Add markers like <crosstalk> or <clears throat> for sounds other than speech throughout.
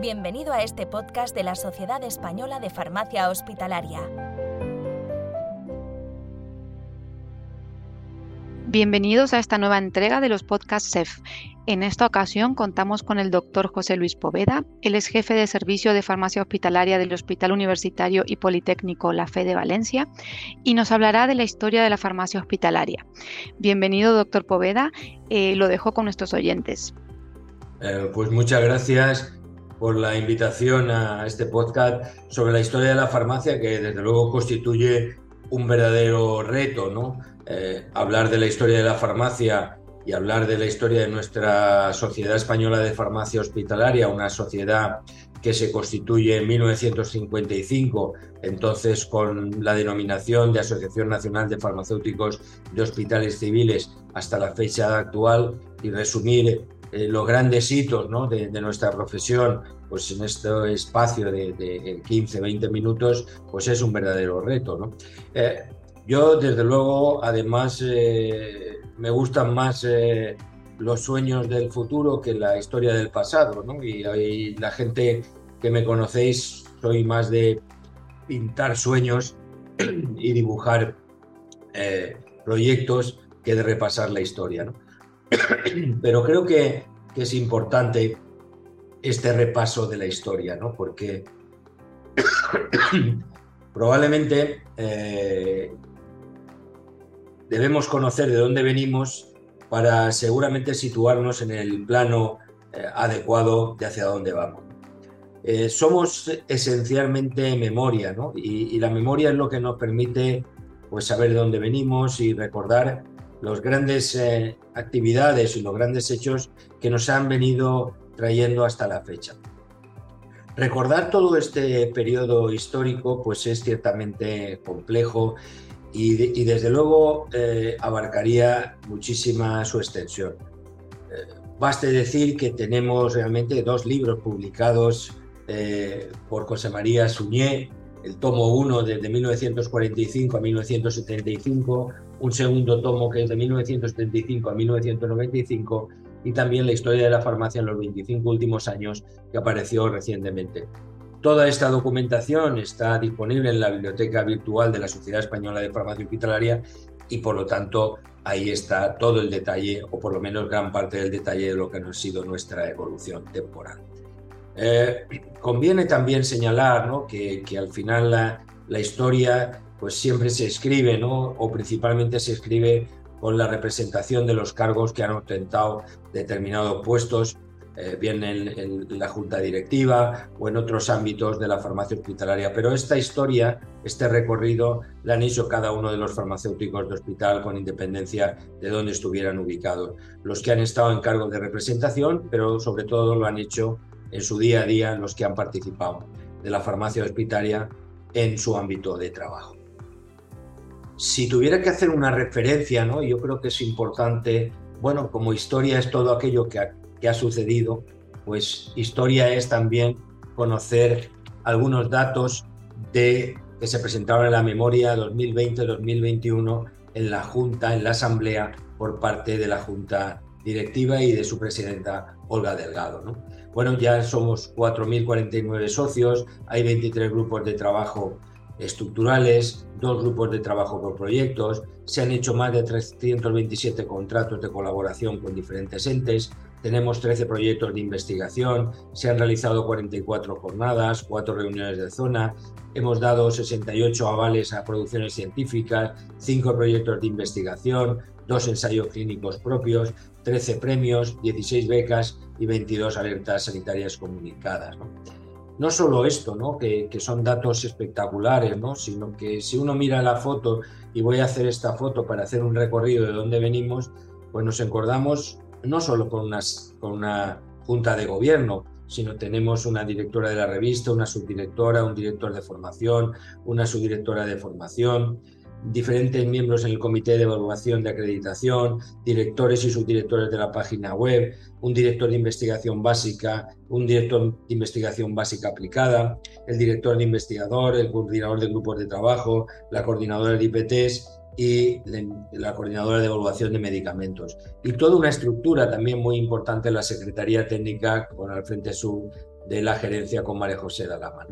Bienvenido a este podcast de la Sociedad Española de Farmacia Hospitalaria. Bienvenidos a esta nueva entrega de los podcasts SEF. En esta ocasión contamos con el doctor José Luis Poveda. Él es jefe de servicio de farmacia hospitalaria del Hospital Universitario y Politécnico La Fe de Valencia y nos hablará de la historia de la farmacia hospitalaria. Bienvenido, doctor Poveda. Eh, lo dejo con nuestros oyentes. Eh, pues muchas gracias por la invitación a este podcast sobre la historia de la farmacia, que desde luego constituye un verdadero reto, ¿no? Eh, hablar de la historia de la farmacia y hablar de la historia de nuestra Sociedad Española de Farmacia Hospitalaria, una sociedad que se constituye en 1955, entonces con la denominación de Asociación Nacional de Farmacéuticos de Hospitales Civiles hasta la fecha actual y resumir eh, los grandes hitos de, nuestra profesión, pues en este espacio de, 15, 20 minutos, pues es un verdadero reto. Eh, yo, desde luego, además, eh, me gustan más los sueños del futuro que la historia del pasado, Y, y, la gente que me conocéis, soy más de pintar sueños y dibujar proyectos que de repasar la historia. ¿no? <clears throat> Pero creo que, es importante este repaso de la historia, ¿no? Porque <coughs> probablemente eh, debemos conocer de dónde venimos para seguramente situarnos en el plano eh, adecuado de hacia dónde vamos. Eh, somos esencialmente memoria, ¿no? Y, y, la memoria es lo que nos permite pues, saber de dónde venimos y recordar las grandes eh, actividades y los grandes hechos que nos han venido trayendo hasta la fecha. Recordar todo este periodo histórico pues es ciertamente complejo y, desde luego eh, abarcaría muchísima su extensión. Eh, baste decir que tenemos realmente dos libros publicados por José María Suñé, el tomo 1 desde 1945 a 1975, un segundo tomo que es de 1975 a 1995 y también la historia de la farmacia en los 25 últimos años que apareció recientemente. Toda esta documentación está disponible en la biblioteca virtual de la Sociedad Española de Farmacia Hospitalaria y por lo tanto ahí está todo el detalle o por lo menos gran parte del detalle de lo que ha sido nuestra evolución temporal. Eh, conviene también señalar ¿no? que, al final la, historia pues siempre se escribe, ¿no? o principalmente se escribe con la representación de los cargos que han ostentado determinados puestos, eh, bien en, en, la junta directiva o en otros ámbitos de la farmacia hospitalaria. Pero esta historia, este recorrido, la han hecho cada uno de los farmacéuticos de hospital con independencia de dónde estuvieran ubicados. Los que han estado en cargo de representación, pero sobre todo lo han hecho en su día a día los que han participado de la farmacia hospitalaria en su ámbito de trabajo. Si tuviera que hacer una referencia, ¿no? yo creo que es importante, bueno, como historia es todo aquello que ha, sucedido, pues historia es también conocer algunos datos de, que se presentaron en la memoria 2020-2021 en la Junta, en la Asamblea, por parte de la Junta Directiva y de su presidenta Olga Delgado. ¿no? Bueno, ya somos 4.049 socios, hay 23 grupos de trabajo estructurales, dos grupos de trabajo por proyectos, se han hecho más de 327 contratos de colaboración con diferentes entes, tenemos 13 proyectos de investigación, se han realizado 44 jornadas, 4 reuniones de zona, hemos dado 68 avales a producciones científicas, 5 proyectos de investigación, dos ensayos clínicos propios, 13 premios, 16 becas y 22 alertas sanitarias comunicadas. Solo esto, ¿no? Que, son datos espectaculares, ¿no? sino que si uno mira la foto y voy a hacer esta foto para hacer un recorrido de dónde venimos, pues nos encordamos no solo con, unas, con una junta de gobierno, sino tenemos una directora de la revista, una subdirectora, un director de formación, una subdirectora de formación, diferentes miembros en el comité de evaluación de acreditación, directores y subdirectores de la página web, un director de investigación básica, un director de investigación básica aplicada, el director de investigador, el coordinador de grupos de trabajo, la coordinadora de IPTs y la coordinadora de evaluación de medicamentos. Y toda una estructura también muy importante, la Secretaría Técnica, con al frente su de la gerencia con María José Dalama.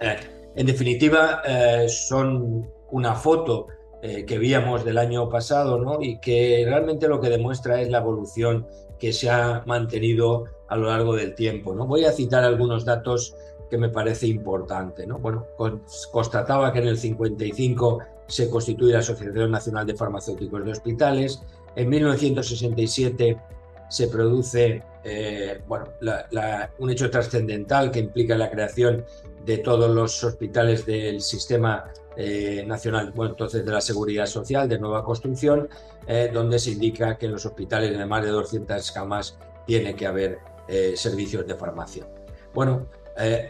Eh, en definitiva, eh, son una foto eh, que víamos del año pasado ¿no? y que realmente lo que demuestra es la evolución que se ha mantenido a lo largo del tiempo. ¿no? Voy a citar algunos datos que me parece importante. ¿no? Bueno, constataba que en el 55 se constituye la Asociación Nacional de Farmacéuticos de Hospitales, en 1967 se produce eh, bueno, un hecho trascendental que implica la creación de todos los hospitales del sistema eh, nacional, bueno, entonces de la seguridad social, de nueva construcción, eh, donde se indica que en los hospitales de más de 200 camas tiene que haber servicios de farmacia. Bueno,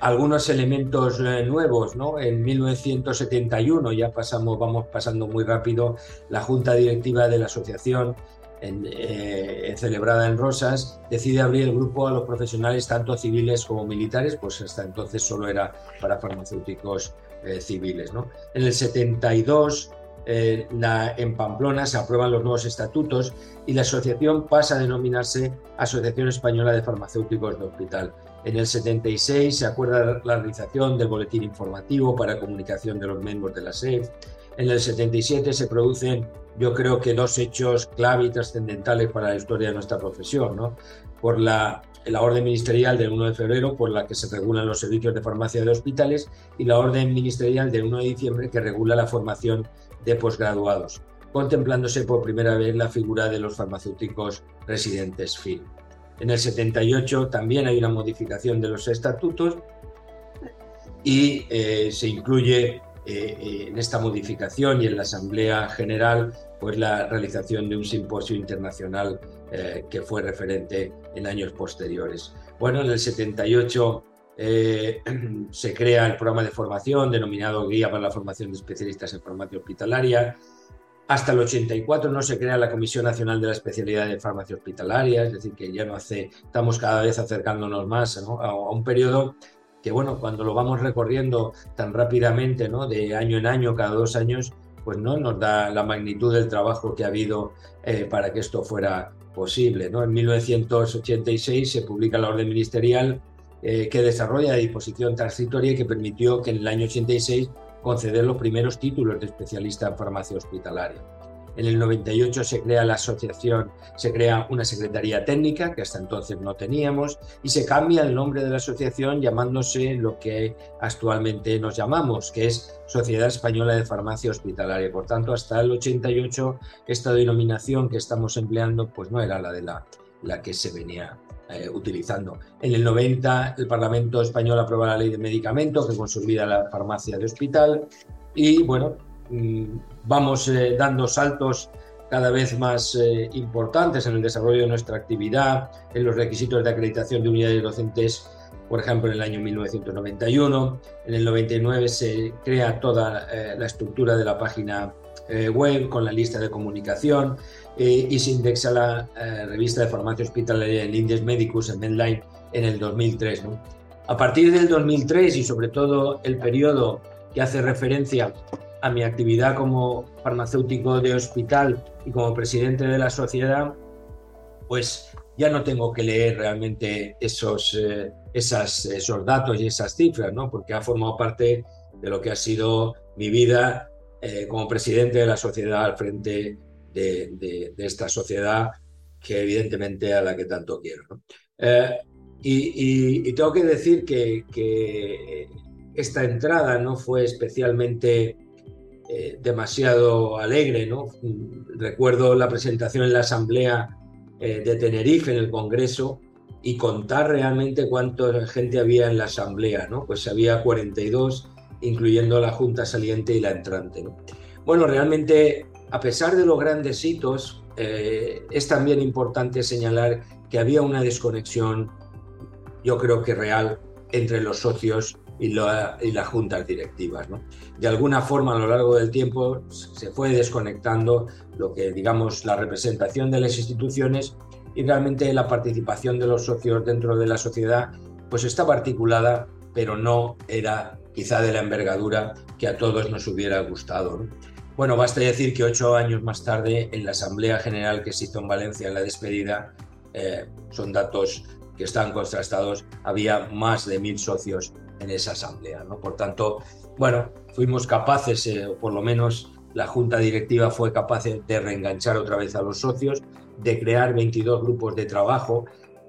algunos elementos nuevos, ¿no? En 1971 ya pasamos, vamos pasando muy rápido, la junta directiva de la asociación eh, celebrada en Rosas, decide abrir el grupo a los profesionales tanto civiles como militares, pues hasta entonces solo era para farmacéuticos eh, civiles. En el 72, eh, en Pamplona, se aprueban los nuevos estatutos y la asociación pasa a denominarse Asociación Española de Farmacéuticos de Hospital. En el 76 se acuerda la realización del boletín informativo para comunicación de los miembros de la SEF. En el 77 se producen yo creo que dos hechos clave y trascendentales para la historia de nuestra profesión, ¿no? Por la, orden ministerial del 1 de febrero, por la que se regulan los servicios de farmacia de hospitales, y la orden ministerial del 1 de diciembre, que regula la formación de posgraduados, contemplándose por primera vez la figura de los farmacéuticos residentes FIL. En el 78 también hay una modificación de los estatutos y eh, se incluye eh, eh, en esta modificación y en la Asamblea General pues la realización de un simposio internacional eh, que fue referente en años posteriores. Bueno, en el 78 <clears throat> se crea el programa de formación denominado Guía para la Formación de Especialistas en Farmacia Hospitalaria. Hasta el 84 no se crea la Comisión Nacional de la Especialidad de Farmacia Hospitalaria, es decir, que ya no hace, estamos cada vez acercándonos más a, un periodo que bueno, cuando lo vamos recorriendo tan rápidamente, ¿no? De año en año, cada dos años, pues no nos da la magnitud del trabajo que ha habido eh, para que esto fuera posible, ¿no? En 1986 se publica la orden ministerial eh, que desarrolla la disposición transitoria y que permitió que en el año 86 conceder los primeros títulos de especialista en farmacia hospitalaria. En el 98 se crea la asociación, se crea una secretaría técnica que hasta entonces no teníamos y se cambia el nombre de la asociación llamándose lo que actualmente nos llamamos, que es Sociedad Española de Farmacia Hospitalaria. Por tanto, hasta el 88 esta denominación que estamos empleando pues no era la de la, la que se venía eh, utilizando. En el 90 el Parlamento español aprueba la ley de medicamentos que consolida la farmacia de hospital y bueno, vamos eh, dando saltos cada vez más eh, importantes en el desarrollo de nuestra actividad, en los requisitos de acreditación de unidades docentes, por ejemplo, en el año 1991. En el 99 se crea toda eh, la estructura de la página web con la lista de comunicación y se indexa la revista de farmacia hospitalaria en Indes Medicus en Medline en el 2003. A partir del 2003 y sobre todo el periodo que hace referencia a mi actividad como farmacéutico de hospital y como presidente de la sociedad, pues ya no tengo que leer realmente esos, eh, esos datos y esas cifras, ¿no? porque ha formado parte de lo que ha sido mi vida eh, como presidente de la sociedad al frente de, esta sociedad que evidentemente a la que tanto quiero. Eh, y, tengo que decir que, que, esta entrada no fue especialmente eh, demasiado alegre. ¿no? Recuerdo la presentación en la Asamblea eh, de Tenerife, en el Congreso, y contar realmente cuánta gente había en la Asamblea. ¿no? Pues había 42, incluyendo la Junta saliente y la entrante. ¿no? Bueno, realmente, a pesar de los grandes hitos, eh, es también importante señalar que había una desconexión, yo creo que real, entre los socios y, las juntas directivas. De alguna forma, a lo largo del tiempo, se fue desconectando lo que, digamos, la representación de las instituciones y realmente la participación de los socios dentro de la sociedad, pues estaba articulada, pero no era quizá de la envergadura que a todos nos hubiera gustado. Bueno, basta decir que ocho años más tarde, en la Asamblea General que se hizo en Valencia en la despedida, eh, son datos que están contrastados, había más de mil socios en esa asamblea. ¿no? Por tanto, bueno, fuimos capaces, eh, o por lo menos la junta directiva fue capaz de reenganchar otra vez a los socios, de crear 22 grupos de trabajo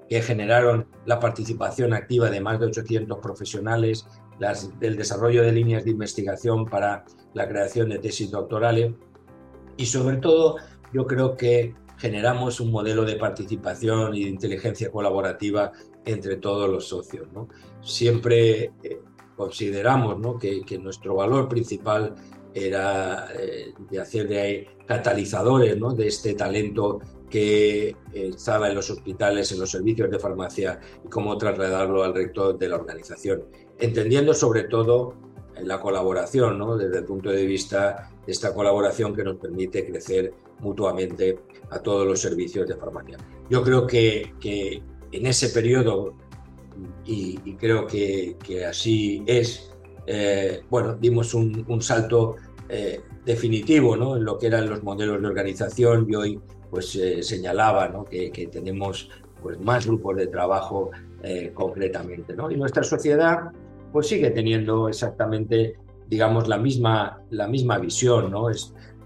que generaron la participación activa de más de 800 profesionales, las, el desarrollo de líneas de investigación para la creación de tesis doctorales y sobre todo yo creo que generamos un modelo de participación y de inteligencia colaborativa entre todos los socios. Siempre eh, consideramos que, nuestro valor principal era eh, de hacer de catalizadores de este talento que eh, estaba en los hospitales, en los servicios de farmacia y cómo trasladarlo al rector de la organización, entendiendo sobre todo la colaboración, desde el punto de vista de esta colaboración que nos permite crecer mutuamente a todos los servicios de farmacia. Yo creo que en ese periodo, y, creo que, así es, eh, bueno, dimos un, salto eh, definitivo ¿no? en lo que eran los modelos de organización y hoy pues eh, señalaba que, tenemos pues, más grupos de trabajo concretamente. ¿no? Y nuestra sociedad pues sigue teniendo exactamente, digamos, la misma, la misma visión, ¿no?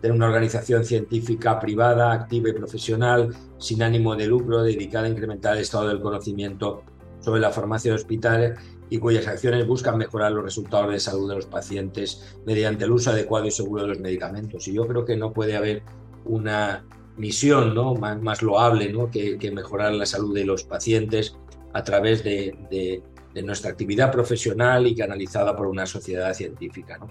Tener una organización científica privada, activa y profesional, sin ánimo de lucro, dedicada a incrementar el estado del conocimiento sobre la farmacia de hospitales y cuyas acciones buscan mejorar los resultados de salud de los pacientes mediante el uso adecuado y seguro de los medicamentos. Y yo creo que no puede haber una misión ¿no? más, más loable ¿no? que, que, mejorar la salud de los pacientes a través de, de, de nuestra actividad profesional y canalizada por una sociedad científica. ¿no?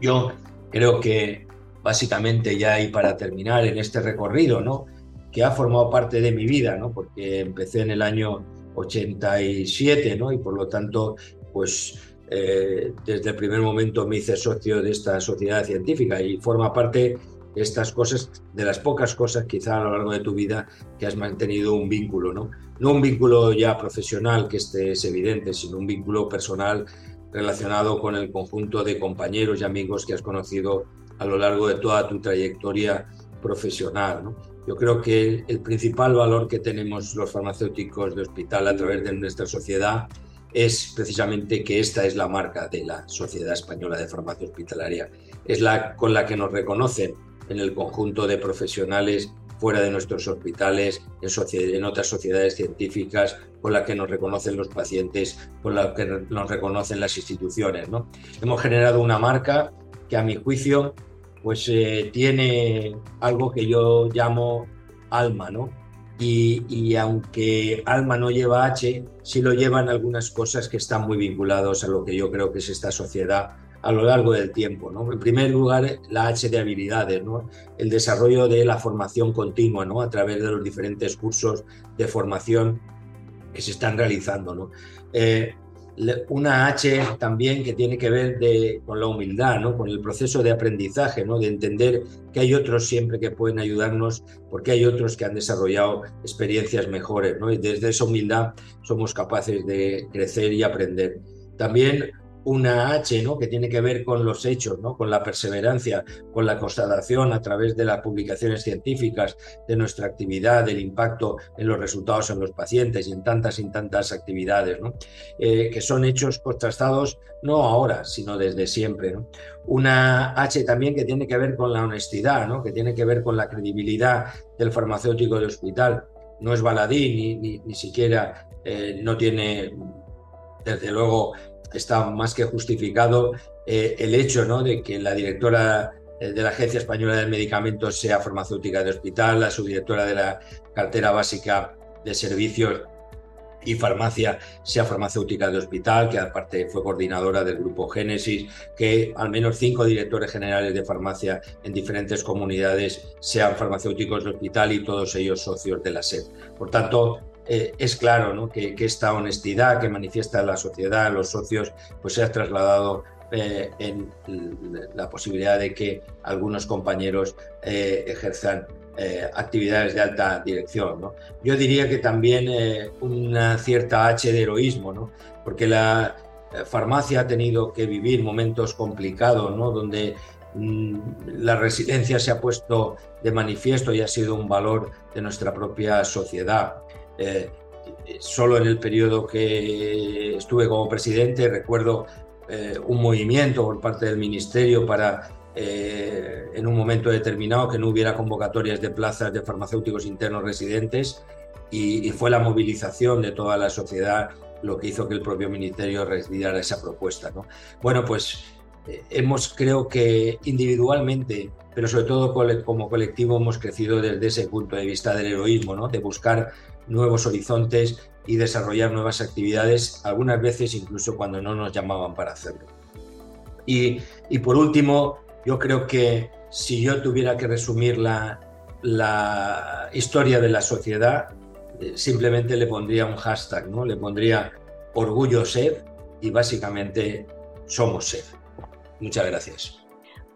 Yo creo que básicamente ya y para terminar en este recorrido, ¿no? que ha formado parte de mi vida, ¿no? porque empecé en el año 87 ¿no? y por lo tanto pues eh, desde el primer momento me hice socio de esta sociedad científica y forma parte de estas cosas, de las pocas cosas quizá a lo largo de tu vida que has mantenido un vínculo, ¿no? no un vínculo ya profesional, que este es evidente, sino un vínculo personal relacionado con el conjunto de compañeros y amigos que has conocido a lo largo de toda tu trayectoria profesional. Yo creo que el principal valor que tenemos los farmacéuticos de hospital a través de nuestra sociedad es precisamente que esta es la marca de la Sociedad Española de Farmacia Hospitalaria. Es la con la que nos reconocen en el conjunto de profesionales fuera de nuestros hospitales, en, en, otras sociedades científicas, con la que nos reconocen los pacientes, con la que nos reconocen las instituciones. ¿no? Hemos generado una marca que a mi juicio pues eh, tiene algo que yo llamo alma, ¿no? Y, y, aunque alma no lleva H, sí lo llevan algunas cosas que están muy vinculados a lo que yo creo que es esta sociedad a lo largo del tiempo. ¿no? En primer lugar, la H de habilidades, ¿no? el desarrollo de la formación continua ¿no? a través de los diferentes cursos de formación que se están realizando. ¿no? Eh, una H también que tiene que ver con la humildad, ¿no? con el proceso de aprendizaje, ¿no? de entender que hay otros siempre que pueden ayudarnos porque hay otros que han desarrollado experiencias mejores ¿no? y desde esa humildad somos capaces de crecer y aprender. También una H, ¿no? que tiene que ver con los hechos, ¿no? con la perseverancia, con la constatación a través de las publicaciones científicas, de nuestra actividad, del impacto en los resultados en los pacientes y en tantas y tantas actividades. Eh, que son hechos contrastados no ahora, sino desde siempre. Una H también que tiene que ver con la honestidad, ¿no? que tiene que ver con la credibilidad del farmacéutico de hospital. No es baladí, ni, ni, ni siquiera eh, no tiene, desde luego, está más que justificado eh, el hecho ¿no? de que la directora eh, de la Agencia Española del Medicamento sea farmacéutica de hospital, la subdirectora de la cartera básica de servicios y farmacia sea farmacéutica de hospital, que aparte fue coordinadora del grupo Génesis, que al menos cinco directores generales de farmacia en diferentes comunidades sean farmacéuticos de hospital y todos ellos socios de la SED. Por tanto, eh, es claro que, esta honestidad que manifiesta la sociedad, los socios, pues se ha trasladado eh, en la posibilidad de que algunos compañeros eh, ejerzan actividades de alta dirección. Yo diría que también una cierta H de heroísmo, porque la farmacia ha tenido que vivir momentos complicados, donde mm, la resiliencia se ha puesto de manifiesto y ha sido un valor de nuestra propia sociedad. Eh, solo en el periodo que estuve como presidente recuerdo un movimiento por parte del Ministerio para en un momento determinado que no hubiera convocatorias de plazas de farmacéuticos internos residentes y, fue la movilización de toda la sociedad lo que hizo que el propio ministerio retirara esa propuesta. ¿no? Bueno, pues eh, hemos, creo que individualmente, pero sobre todo como colectivo, hemos crecido desde ese punto de vista del heroísmo, ¿no? de buscar nuevos horizontes y desarrollar nuevas actividades, algunas veces incluso cuando no nos llamaban para hacerlo. Y, y por último, yo creo que si yo tuviera que resumir la, la historia de la sociedad, eh, simplemente le pondría un hashtag, ¿no? Le pondría orgullo SEF y básicamente somos SEF. Muchas gracias.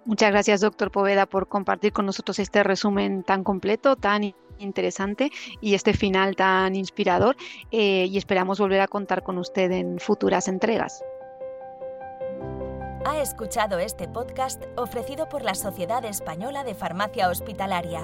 Muchas gracias, doctor Poveda, por compartir con nosotros este resumen tan completo, tan interesante y este final tan inspirador. Eh, y esperamos volver a contar con usted en futuras entregas. Ha escuchado este podcast ofrecido por la Sociedad Española de Farmacia Hospitalaria.